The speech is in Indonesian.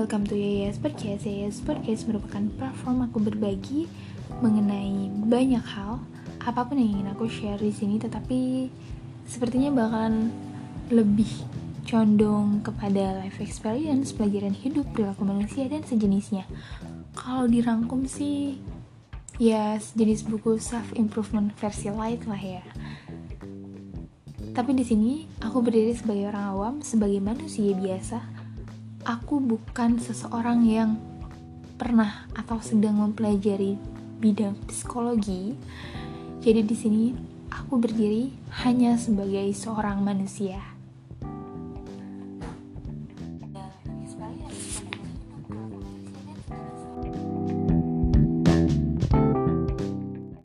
welcome to Yayas Podcast. Yayas Podcast merupakan platform aku berbagi mengenai banyak hal. Apa pun yang ingin aku share di sini Tetapi sepertinya bakalan lebih condong kepada life experience, pelajaran hidup, perilaku manusia, dan sejenisnya. Kalau dirangkum sih ya sejenis buku self improvement versi light lah ya. Tapi di sini aku berdiri sebagai orang awam, sebagai manusia biasa. Aku bukan seseorang yang pernah atau sedang mempelajari bidang psikologi. Jadi di sini aku berdiri hanya sebagai seorang manusia.